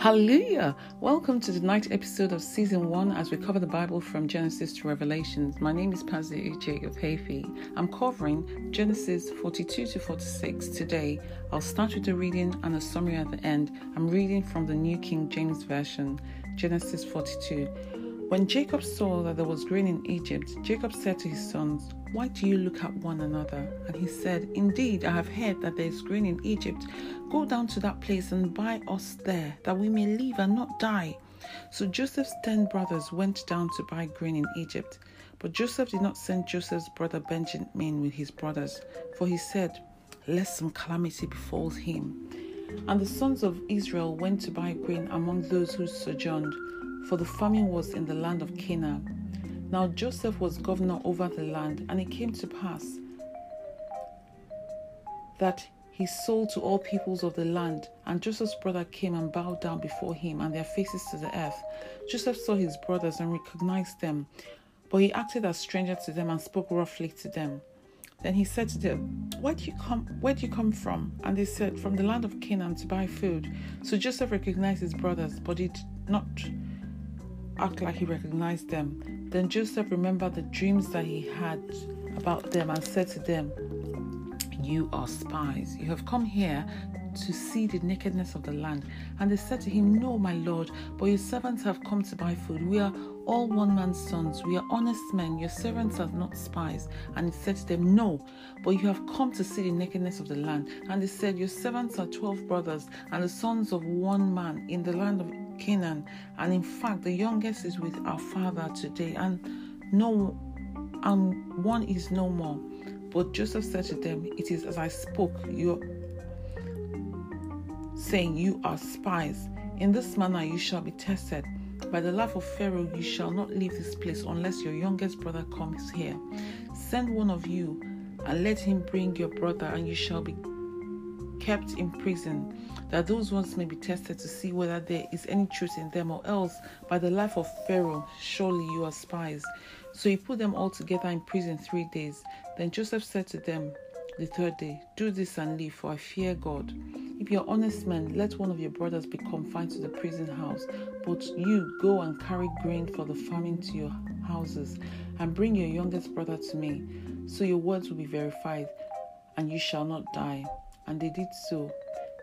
Hallelujah! Welcome to the ninth episode of season one as we cover the Bible from Genesis to Revelations. My name is Pastor Uche of. I'm covering Genesis 42 to 46 today. I'll start with the reading and a summary at the end. I'm reading from the New King James Version, Genesis 42. When Jacob saw that there was grain in Egypt, Jacob said to his sons, Why do you look at one another? And he said, Indeed, I have heard that there is grain in Egypt. Go down to that place and buy us there, that we may live and not die. So Joseph's ten brothers went down to buy grain in Egypt. But Joseph did not send Joseph's brother Benjamin with his brothers, for he said, Lest some calamity befalls him. And the sons of Israel went to buy grain among those who sojourned for the famine was in the land of Canaan. Now Joseph was governor over the land, and it came to pass that he sold to all peoples of the land. And Joseph's brother came and bowed down before him, and their faces to the earth. Joseph saw his brothers and recognized them, but he acted as stranger to them and spoke roughly to them. Then he said to them, Where do you come where do you come from? And they said, From the land of Canaan to buy food. So Joseph recognized his brothers, but he did not act like he recognized them. Then Joseph remembered the dreams that he had about them and said to them, You are spies. You have come here to see the nakedness of the land. And they said to him, No, my lord, but your servants have come to buy food. We are all one man's sons. We are honest men. Your servants are not spies. And he said to them, No, but you have come to see the nakedness of the land. And they said, Your servants are twelve brothers and the sons of one man in the land of Canaan. And in fact, the youngest is with our father today, and no, and one is no more. But Joseph said to them, It is as I spoke, you saying, You are spies. In this manner you shall be tested. By the life of Pharaoh, you shall not leave this place unless your youngest brother comes here. Send one of you and let him bring your brother, and you shall be kept in prison that those ones may be tested to see whether there is any truth in them, or else by the life of Pharaoh, surely you are spies. So he put them all together in prison three days. Then Joseph said to them the third day, Do this and leave, for I fear God. If you are honest men, let one of your brothers be confined to the prison house, but you go and carry grain for the famine to your houses, and bring your youngest brother to me, so your words will be verified, and you shall not die. And they did so.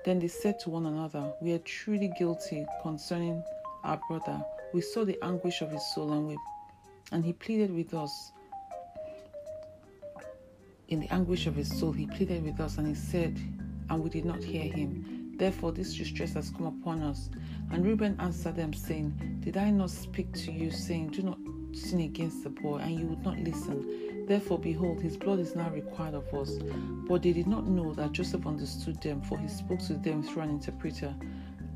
Then they said to one another, We are truly guilty concerning our brother. We saw the anguish of his soul and we and he pleaded with us. In the anguish of his soul, he pleaded with us, and he said, and we did not hear him. Therefore, this distress has come upon us. And Reuben answered them, saying, Did I not speak to you, saying, Do not sin against the boy, and you would not listen? Therefore, behold, his blood is now required of us. But they did not know that Joseph understood them, for he spoke to them through an interpreter.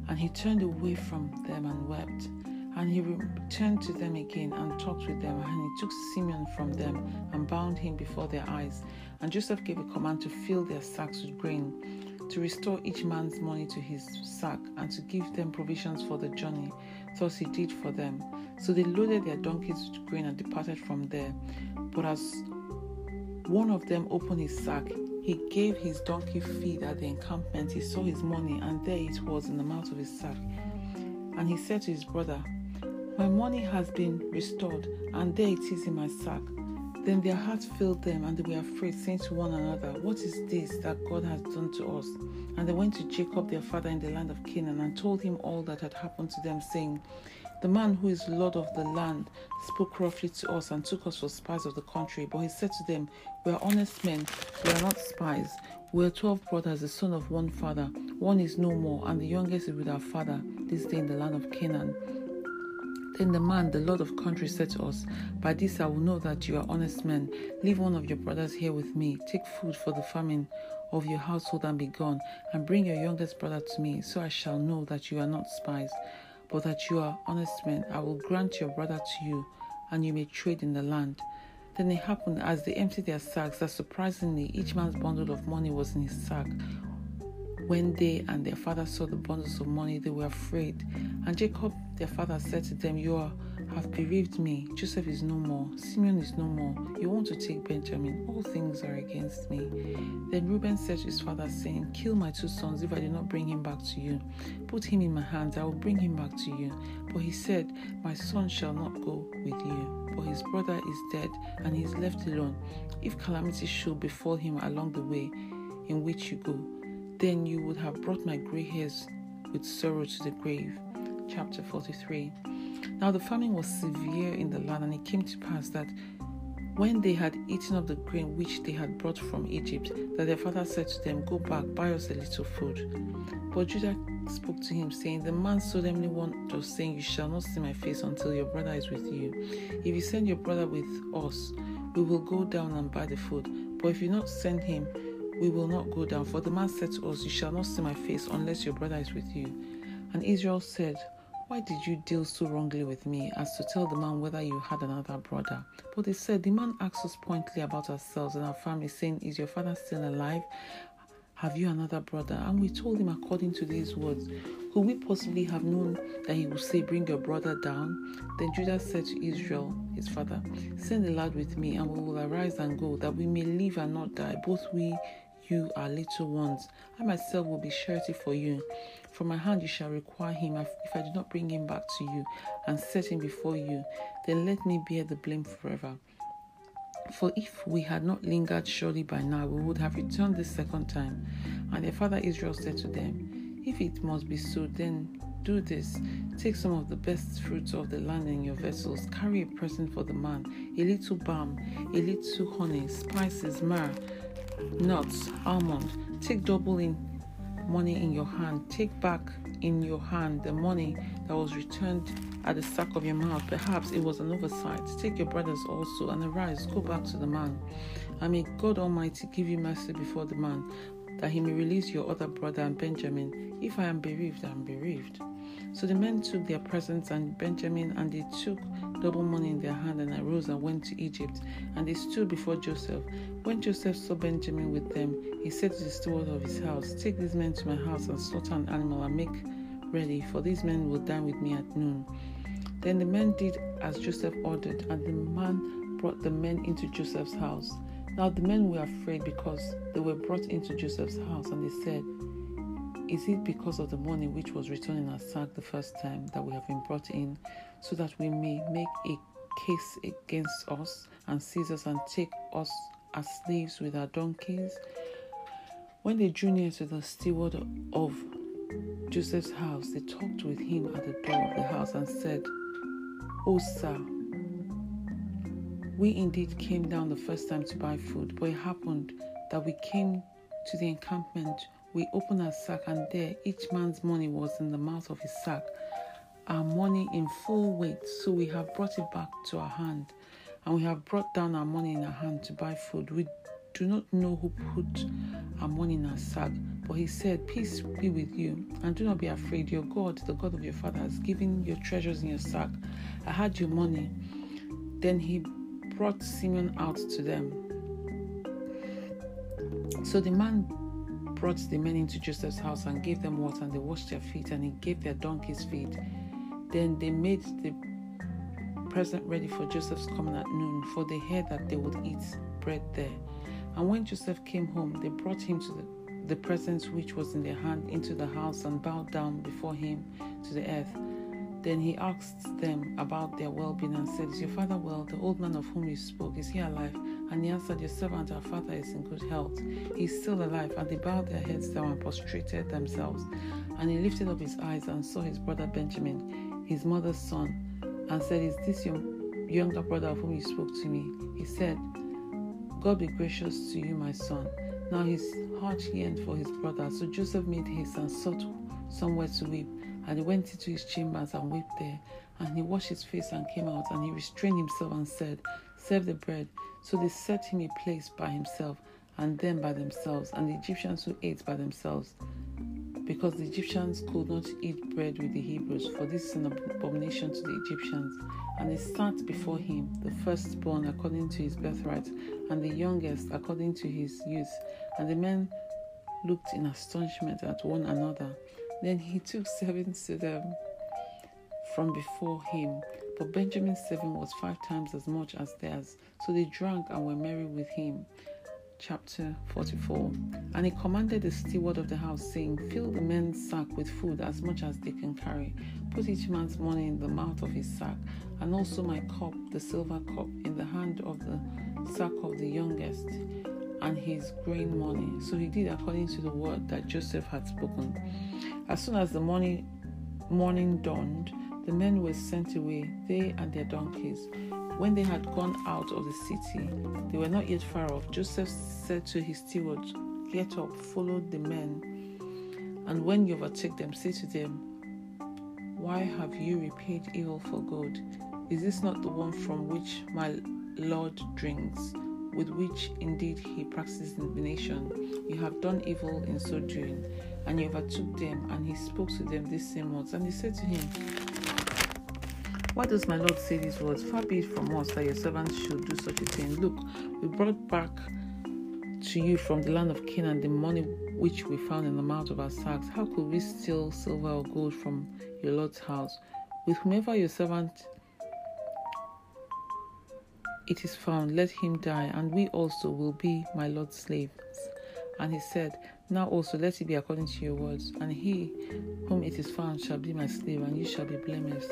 And he turned away from them and wept. And he returned to them again and talked with them. And he took Simeon from them and bound him before their eyes. And Joseph gave a command to fill their sacks with grain, to restore each man's money to his sack, and to give them provisions for the journey. Thus he did for them. So they loaded their donkeys with grain and departed from there. But as one of them opened his sack, he gave his donkey feed at the encampment. He saw his money, and there it was in the mouth of his sack. And he said to his brother, My money has been restored, and there it is in my sack. Then their hearts failed them, and they were afraid, saying to one another, What is this that God has done to us? And they went to Jacob their father in the land of Canaan, and told him all that had happened to them, saying, the man who is Lord of the land spoke roughly to us and took us for spies of the country. But he said to them, We are honest men, we are not spies. We are twelve brothers, the son of one father. One is no more, and the youngest is with our father this day in the land of Canaan. Then the man, the Lord of country, said to us, By this I will know that you are honest men. Leave one of your brothers here with me. Take food for the famine of your household and be gone, and bring your youngest brother to me, so I shall know that you are not spies but that you are honest men, I will grant your brother to you, and you may trade in the land. Then it happened as they emptied their sacks that surprisingly each man's bundle of money was in his sack. When they and their father saw the bundles of money, they were afraid. And Jacob, their father, said to them, You are, have bereaved me. Joseph is no more. Simeon is no more. You want to take Benjamin. All things are against me. Then Reuben said to his father, saying, Kill my two sons if I do not bring him back to you. Put him in my hands, I will bring him back to you. But he said, My son shall not go with you, for his brother is dead, and he is left alone. If calamity should befall him along the way in which you go, then you would have brought my grey hairs with sorrow to the grave. Chapter 43. Now the famine was severe in the land, and it came to pass that when they had eaten of the grain which they had brought from Egypt, that their father said to them, Go back, buy us a little food. But Judah spoke to him, saying, The man solemnly warned us, saying, You shall not see my face until your brother is with you. If you send your brother with us, we will go down and buy the food. But if you not send him, we will not go down. For the man said to us, You shall not see my face unless your brother is with you. And Israel said, Why did you deal so wrongly with me as to tell the man whether you had another brother? But they said, The man asked us pointedly about ourselves and our family, saying, Is your father still alive? Have you another brother? And we told him according to these words. Could we possibly have known that he would say, Bring your brother down? Then Judah said to Israel, his father, Send the lad with me, and we will arise and go, that we may live and not die, both we you are little ones. I myself will be surety for you. From my hand you shall require him if I do not bring him back to you and set him before you. Then let me bear the blame forever. For if we had not lingered surely by now, we would have returned the second time. And their father Israel said to them, If it must be so, then do this. Take some of the best fruits of the land in your vessels. Carry a present for the man a little balm, a little honey, spices, myrrh nuts, almond. Take double in money in your hand. Take back in your hand the money that was returned at the sack of your mouth. Perhaps it was an oversight. Take your brothers also and arise, go back to the man. I may God Almighty give you mercy before the man, that he may release your other brother and Benjamin. If I am bereaved, I am bereaved. So the men took their presents and Benjamin, and they took double money in their hand, and arose and went to Egypt. And they stood before Joseph. When Joseph saw Benjamin with them, he said to the steward of his house, Take these men to my house and slaughter an animal and make ready, for these men will dine with me at noon. Then the men did as Joseph ordered, and the man brought the men into Joseph's house. Now the men were afraid because they were brought into Joseph's house, and they said, is it because of the money which was returned in our sack the first time that we have been brought in, so that we may make a case against us and seize us and take us as slaves with our donkeys? When they drew near to the steward of Joseph's house, they talked with him at the door of the house and said, Oh, sir, we indeed came down the first time to buy food, but it happened that we came to the encampment we opened our sack, and there each man's money was in the mouth of his sack, our money in full weight. So we have brought it back to our hand, and we have brought down our money in our hand to buy food. We do not know who put our money in our sack, but he said, Peace be with you, and do not be afraid. Your God, the God of your father, has given your treasures in your sack. I had your money. Then he brought Simeon out to them. So the man brought the men into Joseph's house and gave them water, and they washed their feet, and he gave their donkeys feed. Then they made the present ready for Joseph's coming at noon, for they heard that they would eat bread there. And when Joseph came home, they brought him to the, the present which was in their hand into the house and bowed down before him to the earth. Then he asked them about their well being and said, Is your father well? The old man of whom you spoke, is he alive? And he answered, Your servant, our father, is in good health. He is still alive. And they bowed their heads down and prostrated themselves. And he lifted up his eyes and saw his brother Benjamin, his mother's son, and said, Is this your younger brother of whom you spoke to me? He said, God be gracious to you, my son. Now his heart yearned for his brother. So Joseph made haste and sought somewhere to weep. And he went into his chambers and wept there. And he washed his face and came out. And he restrained himself and said, Serve the bread. So they set him a place by himself, and them by themselves, and the Egyptians who ate by themselves. Because the Egyptians could not eat bread with the Hebrews, for this is an abomination to the Egyptians. And they sat before him, the firstborn according to his birthright, and the youngest according to his youth. And the men looked in astonishment at one another. Then he took seven to them from before him But Benjamin's seven was five times as much as theirs. So they drank and were merry with him. Chapter 44 And he commanded the steward of the house, saying, Fill the men's sack with food as much as they can carry. Put each man's money in the mouth of his sack, and also my cup, the silver cup, in the hand of the sack of the youngest, and his grain money. So he did according to the word that Joseph had spoken. As soon as the morning morning dawned, the men were sent away, they and their donkeys. When they had gone out of the city, they were not yet far off. Joseph said to his steward, Get up, follow the men, and when you overtake them, say to them, Why have you repaid evil for good? Is this not the one from which my Lord drinks, with which indeed he practices divination? You have done evil in so doing. And he overtook them, and he spoke to them these same words. And he said to him, Why does my Lord say these words? Far be it from us that your servants should do such a thing. Look, we brought back to you from the land of Canaan the money which we found in the mouth of our sacks. How could we steal silver or gold from your Lord's house? With whomever your servant it is found, let him die, and we also will be my Lord's slaves. And he said, Now also let it be according to your words, and he whom it is found shall be my slave, and you shall be blameless.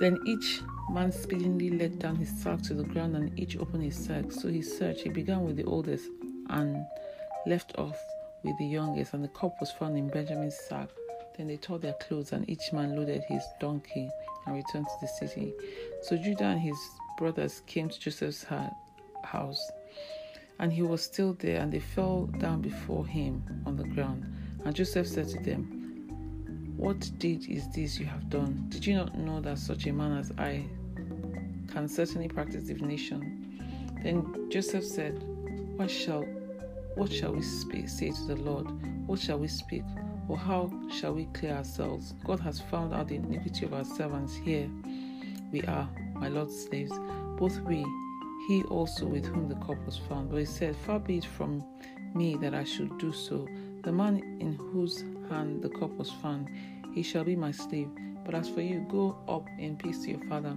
Then each man speedily let down his sack to the ground, and each opened his sack. So he searched. He began with the oldest, and left off with the youngest, and the cup was found in Benjamin's sack. Then they tore their clothes, and each man loaded his donkey and returned to the city. So Judah and his brothers came to Joseph's house and he was still there, and they fell down before him on the ground. And Joseph said to them, What deed is this you have done? Did you not know that such a man as I can certainly practice divination? Then Joseph said, What shall what shall we speak, say to the Lord? What shall we speak? Or how shall we clear ourselves? God has found out the iniquity of our servants. Here we are, my Lord's slaves, both we he also with whom the cup was found. But he said, Far be it from me that I should do so. The man in whose hand the cup was found, he shall be my slave. But as for you, go up in peace to your father.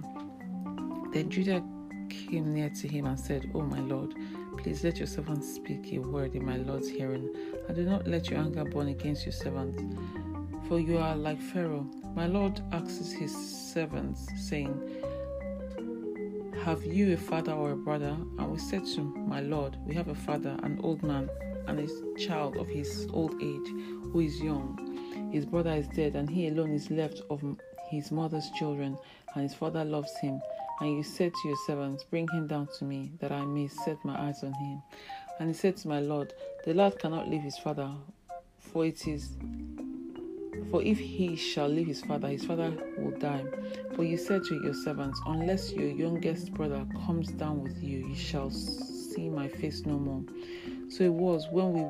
Then Judah came near to him and said, O my Lord, please let your servant speak a word in my Lord's hearing, and do not let your anger burn against your servant. For you are like Pharaoh. My Lord asks his servants, saying, have you a father or a brother? And we said to him, my Lord, We have a father, an old man, and a child of his old age, who is young. His brother is dead, and he alone is left of his mother's children, and his father loves him. And you said to your servants, Bring him down to me, that I may set my eyes on him. And he said to my Lord, The lad cannot leave his father, for it is for if he shall leave his father, his father will die. For you said to your servants, Unless your youngest brother comes down with you, you shall see my face no more. So it was when we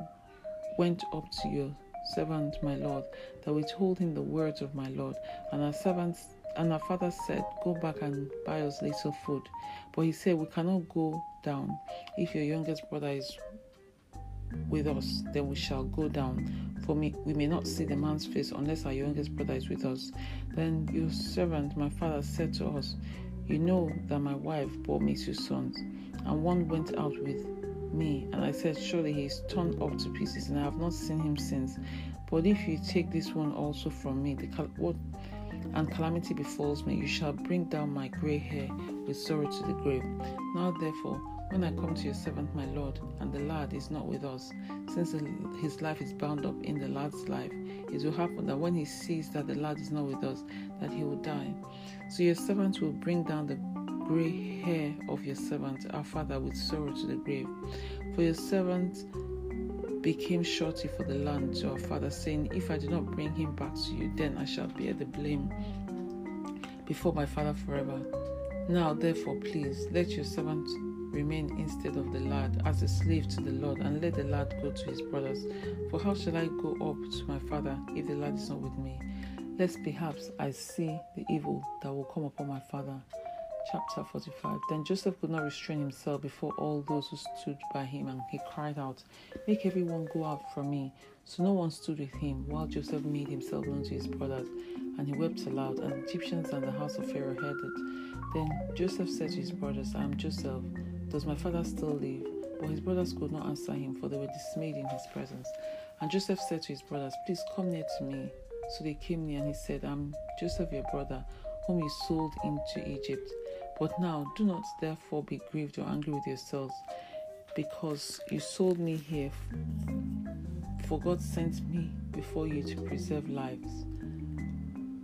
went up to your servant, my Lord, that we told him the words of my Lord. And our servants and our father said, Go back and buy us little food. But he said, We cannot go down. If your youngest brother is with us, then we shall go down. For me, we may not see the man's face unless our youngest brother is with us. Then your servant, my father, said to us, You know that my wife bore me two sons, and one went out with me. And I said, Surely he is torn up to pieces, and I have not seen him since. But if you take this one also from me, the cal- what and calamity befalls me, you shall bring down my gray hair with sorrow to the grave. Now, therefore, when I come to your servant, my Lord, and the lad is not with us, since his life is bound up in the lad's life, it will happen that when he sees that the lad is not with us, that he will die. So your servant will bring down the gray hair of your servant, our father, with sorrow to the grave. For your servant became surety for the land to our father, saying, If I do not bring him back to you, then I shall bear the blame before my father forever. Now, therefore, please let your servant remain instead of the lad as a slave to the Lord, and let the lad go to his brothers. For how shall I go up to my father if the lad is not with me? Lest perhaps I see the evil that will come upon my father. Chapter 45 Then Joseph could not restrain himself before all those who stood by him, and he cried out, Make everyone go out from me. So no one stood with him, while Joseph made himself known to his brothers, and he wept aloud, and the Egyptians and the house of Pharaoh heard it. Then Joseph said to his brothers, I am Joseph. Does my father still live? But his brothers could not answer him, for they were dismayed in his presence. And Joseph said to his brothers, Please come near to me. So they came near, and he said, I'm Joseph, your brother, whom you sold into Egypt. But now do not therefore be grieved or angry with yourselves, because you sold me here. For God sent me before you to preserve lives.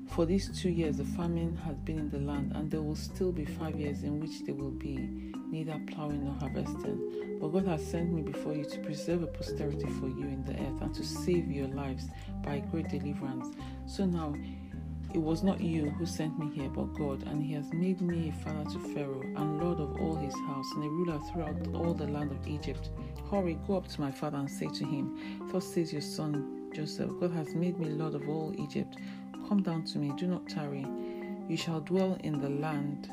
For these two years, the famine has been in the land, and there will still be five years in which there will be neither plowing nor harvesting. But God has sent me before you to preserve a posterity for you in the earth and to save your lives by great deliverance. So now it was not you who sent me here, but God, and He has made me a father to Pharaoh, and Lord of all his house, and a ruler throughout all the land of Egypt. Hurry, go up to my father and say to him, Thus says your son Joseph, God has made me Lord of all Egypt. Come down to me, do not tarry. You shall dwell in the land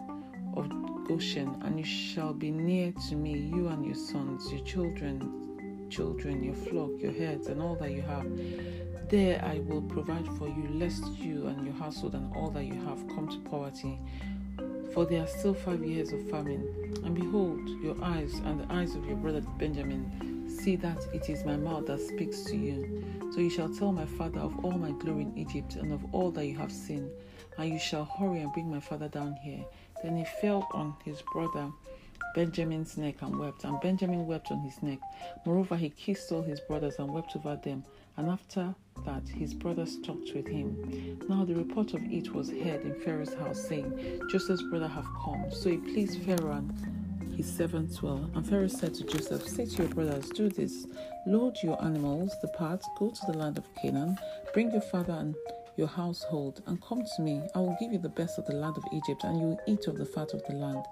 of Goshen, and you shall be near to me, you and your sons, your children, children, your flock, your herds, and all that you have. There I will provide for you, lest you and your household and all that you have come to poverty. For there are still five years of famine. And behold, your eyes and the eyes of your brother Benjamin see that it is my mouth that speaks to you. So you shall tell my father of all my glory in Egypt and of all that you have seen. And you shall hurry and bring my father down here. Then he fell on his brother Benjamin's neck and wept, and Benjamin wept on his neck. Moreover, he kissed all his brothers and wept over them. And after that, his brothers talked with him. Now the report of it was heard in Pharaoh's house, saying, Joseph's brother have come. So it pleased Pharaoh and his servants well. And Pharaoh said to Joseph, Say to your brothers, do this. Load your animals, depart, go to the land of Canaan, bring your father and your household, and come to me. I will give you the best of the land of Egypt, and you will eat of the fat of the land.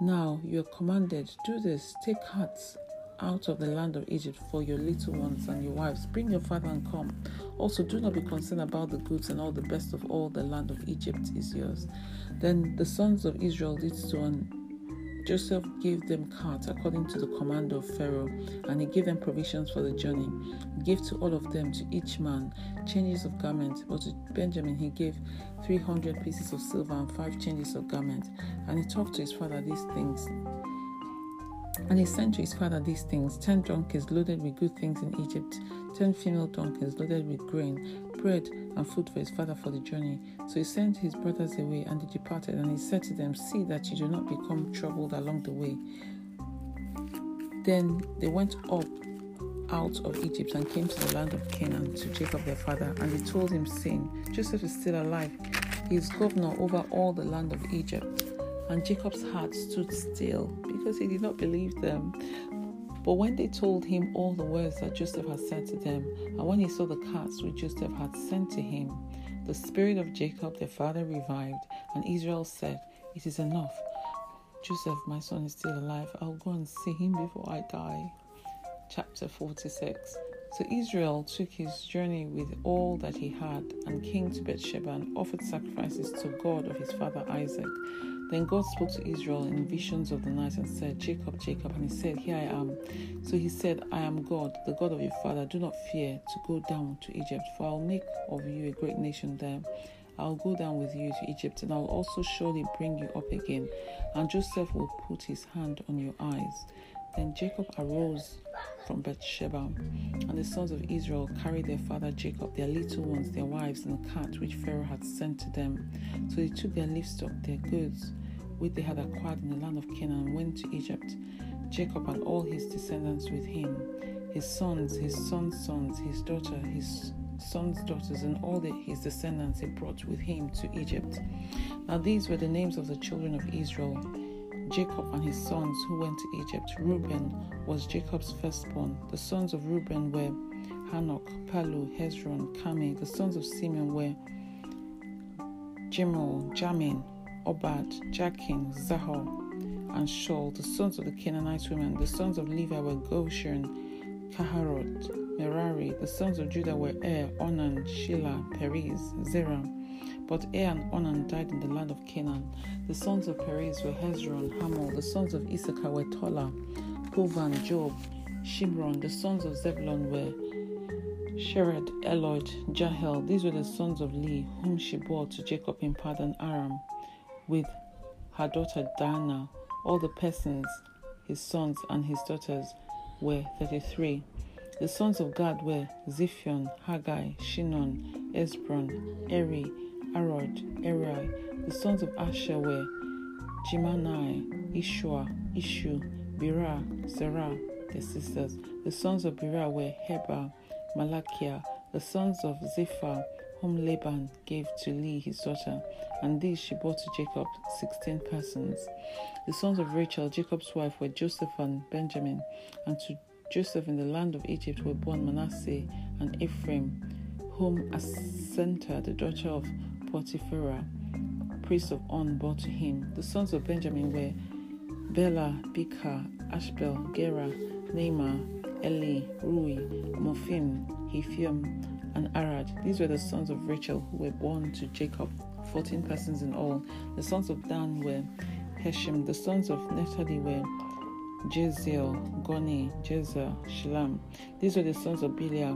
Now you are commanded, do this, take hearts out of the land of Egypt for your little ones and your wives. Bring your father and come. Also, do not be concerned about the goods, and all the best of all the land of Egypt is yours. Then the sons of Israel did so, and Joseph gave them carts according to the command of Pharaoh, and he gave them provisions for the journey. He gave to all of them, to each man, changes of garments. But to Benjamin he gave three hundred pieces of silver and five changes of garments. And he talked to his father these things and he sent to his father these things ten donkeys loaded with good things in Egypt, ten female donkeys loaded with grain, bread, and food for his father for the journey. So he sent his brothers away, and they departed. And he said to them, See that you do not become troubled along the way. Then they went up out of Egypt and came to the land of Canaan to Jacob their father. And they told him, saying, Joseph is still alive. He is governor over all the land of Egypt. And Jacob's heart stood still because he did not believe them. But when they told him all the words that Joseph had said to them, and when he saw the carts which Joseph had sent to him, the spirit of Jacob their father revived, and Israel said, It is enough. Joseph, my son, is still alive. I'll go and see him before I die. Chapter 46 So Israel took his journey with all that he had and came to Beersheba and offered sacrifices to God of his father Isaac. Then God spoke to Israel in visions of the night and said, Jacob, Jacob. And he said, Here I am. So he said, I am God, the God of your father. Do not fear to go down to Egypt, for I'll make of you a great nation there. I'll go down with you to Egypt, and I'll also surely bring you up again. And Joseph will put his hand on your eyes. Then Jacob arose from Beersheba, and the sons of Israel carried their father Jacob, their little ones, their wives, and the cart which Pharaoh had sent to them. So they took their livestock, their goods, which they had acquired in the land of Canaan, went to Egypt. Jacob and all his descendants with him, his sons, his sons' sons, his daughter, his sons' daughters, and all the, his descendants he brought with him to Egypt. Now these were the names of the children of Israel. Jacob and his sons who went to Egypt. Reuben was Jacob's firstborn. The sons of Reuben were Hanoch, Pallu, Hezron, Carmi. The sons of Simeon were Jemuel, Jamin, Obad, Jachin, Zohar, and Shaul, the sons of the Canaanite women. The sons of Levi were Goshen, Kaharot, Merari. The sons of Judah were Er, Onan, Shelah, Perez, Zerah. But Er and Onan died in the land of Canaan. The sons of Perez were Hezron, Hamul. The sons of Issachar were Tola, Puvan, Job, Shimron. The sons of Zebulun were Shered, Elod, Jahel. These were the sons of Leah, whom she bore to Jacob in Padan Aram, with her daughter Dinah. All the persons, his sons and his daughters, were thirty-three. The sons of Gad were Ziphion, Haggai, Shinon, Esbron, Eri, Arod, Eri. The sons of Asher were Jimani, Ishua, Ishu, Beriah, Serah, their sisters. The sons of Beriah were Heber, Malachiah, the sons of Zephyr, whom Laban gave to Leah his daughter, and these she bore to Jacob sixteen persons. The sons of Rachel, Jacob's wife, were Joseph and Benjamin, and to Joseph in the land of Egypt were born Manasseh and Ephraim, whom Asenath, the daughter of Potiphera, priest of On, bore to him. The sons of Benjamin were Bela, Bika, Ashbel, Gera, Naamah, Eli, Rui, Mophim, Hephium, and Arad. These were the sons of Rachel who were born to Jacob, fourteen persons in all. The sons of Dan were Heshem. The sons of Naphtali were Jeziel, Goni, Jezer, Shilam. These were the sons of Bilhah,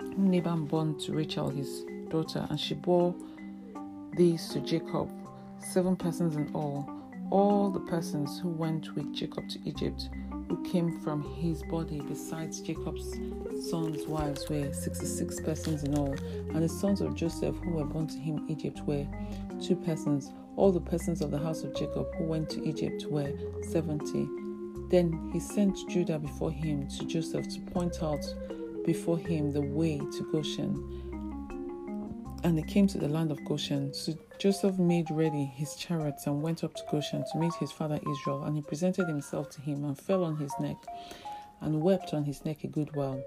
whom Laban born to Rachel his daughter, and she bore these to Jacob, seven persons in all. All the persons who went with Jacob to Egypt who came from his body, besides Jacob's sons' wives, were 66 persons in all, and the sons of Joseph who were born to him in Egypt were two persons. All the persons of the house of Jacob who went to Egypt were 70. Then he sent Judah before him to Joseph to point out before him the way to Goshen. And they came to the land of Goshen. So Joseph made ready his chariots and went up to Goshen to meet his father Israel. And he presented himself to him and fell on his neck and wept on his neck a good while.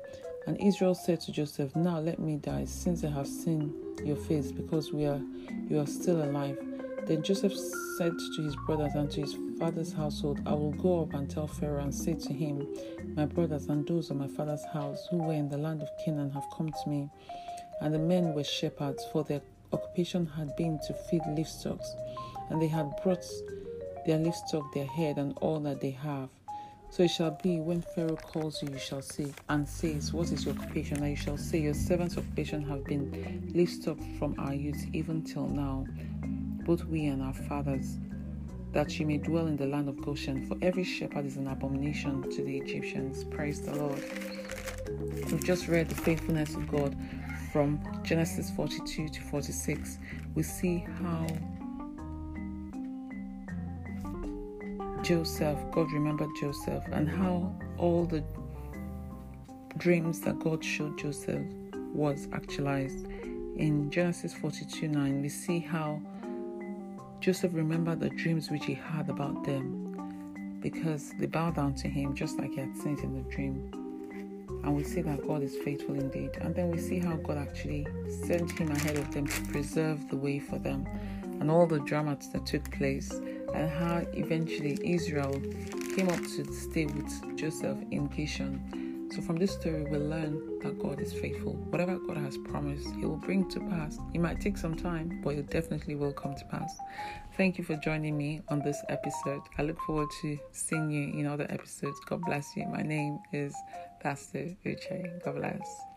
And Israel said to Joseph, Now let me die, since I have seen your face, because we are you are still alive. Then Joseph said to his brothers and to his father's household, I will go up and tell Pharaoh and say to him, My brothers and those of my father's house who were in the land of Canaan have come to me and the men were shepherds, for their occupation had been to feed livestock, and they had brought their livestock, their head, and all that they have. So it shall be when Pharaoh calls you, you shall say, and says, What is your occupation? And you shall say, Your servant's occupation have been livestock from our youth even till now, both we and our fathers, that you may dwell in the land of Goshen. For every shepherd is an abomination to the Egyptians. Praise the Lord. We've just read the faithfulness of God from Genesis 42 to 46, we see how Joseph, God remembered Joseph, and how all the dreams that God showed Joseph was actualized. In Genesis 42 9, we see how Joseph remembered the dreams which he had about them because they bowed down to him just like he had seen it in the dream and we see that God is faithful indeed. And then we see how God actually sent him ahead of them to preserve the way for them and all the dramas that took place, and how eventually Israel came up to stay with Joseph in Goshen. So, from this story, we learn that God is faithful. Whatever God has promised, He will bring to pass. It might take some time, but it definitely will come to pass. Thank you for joining me on this episode. I look forward to seeing you in other episodes. God bless you. My name is Pastor Uche. God bless.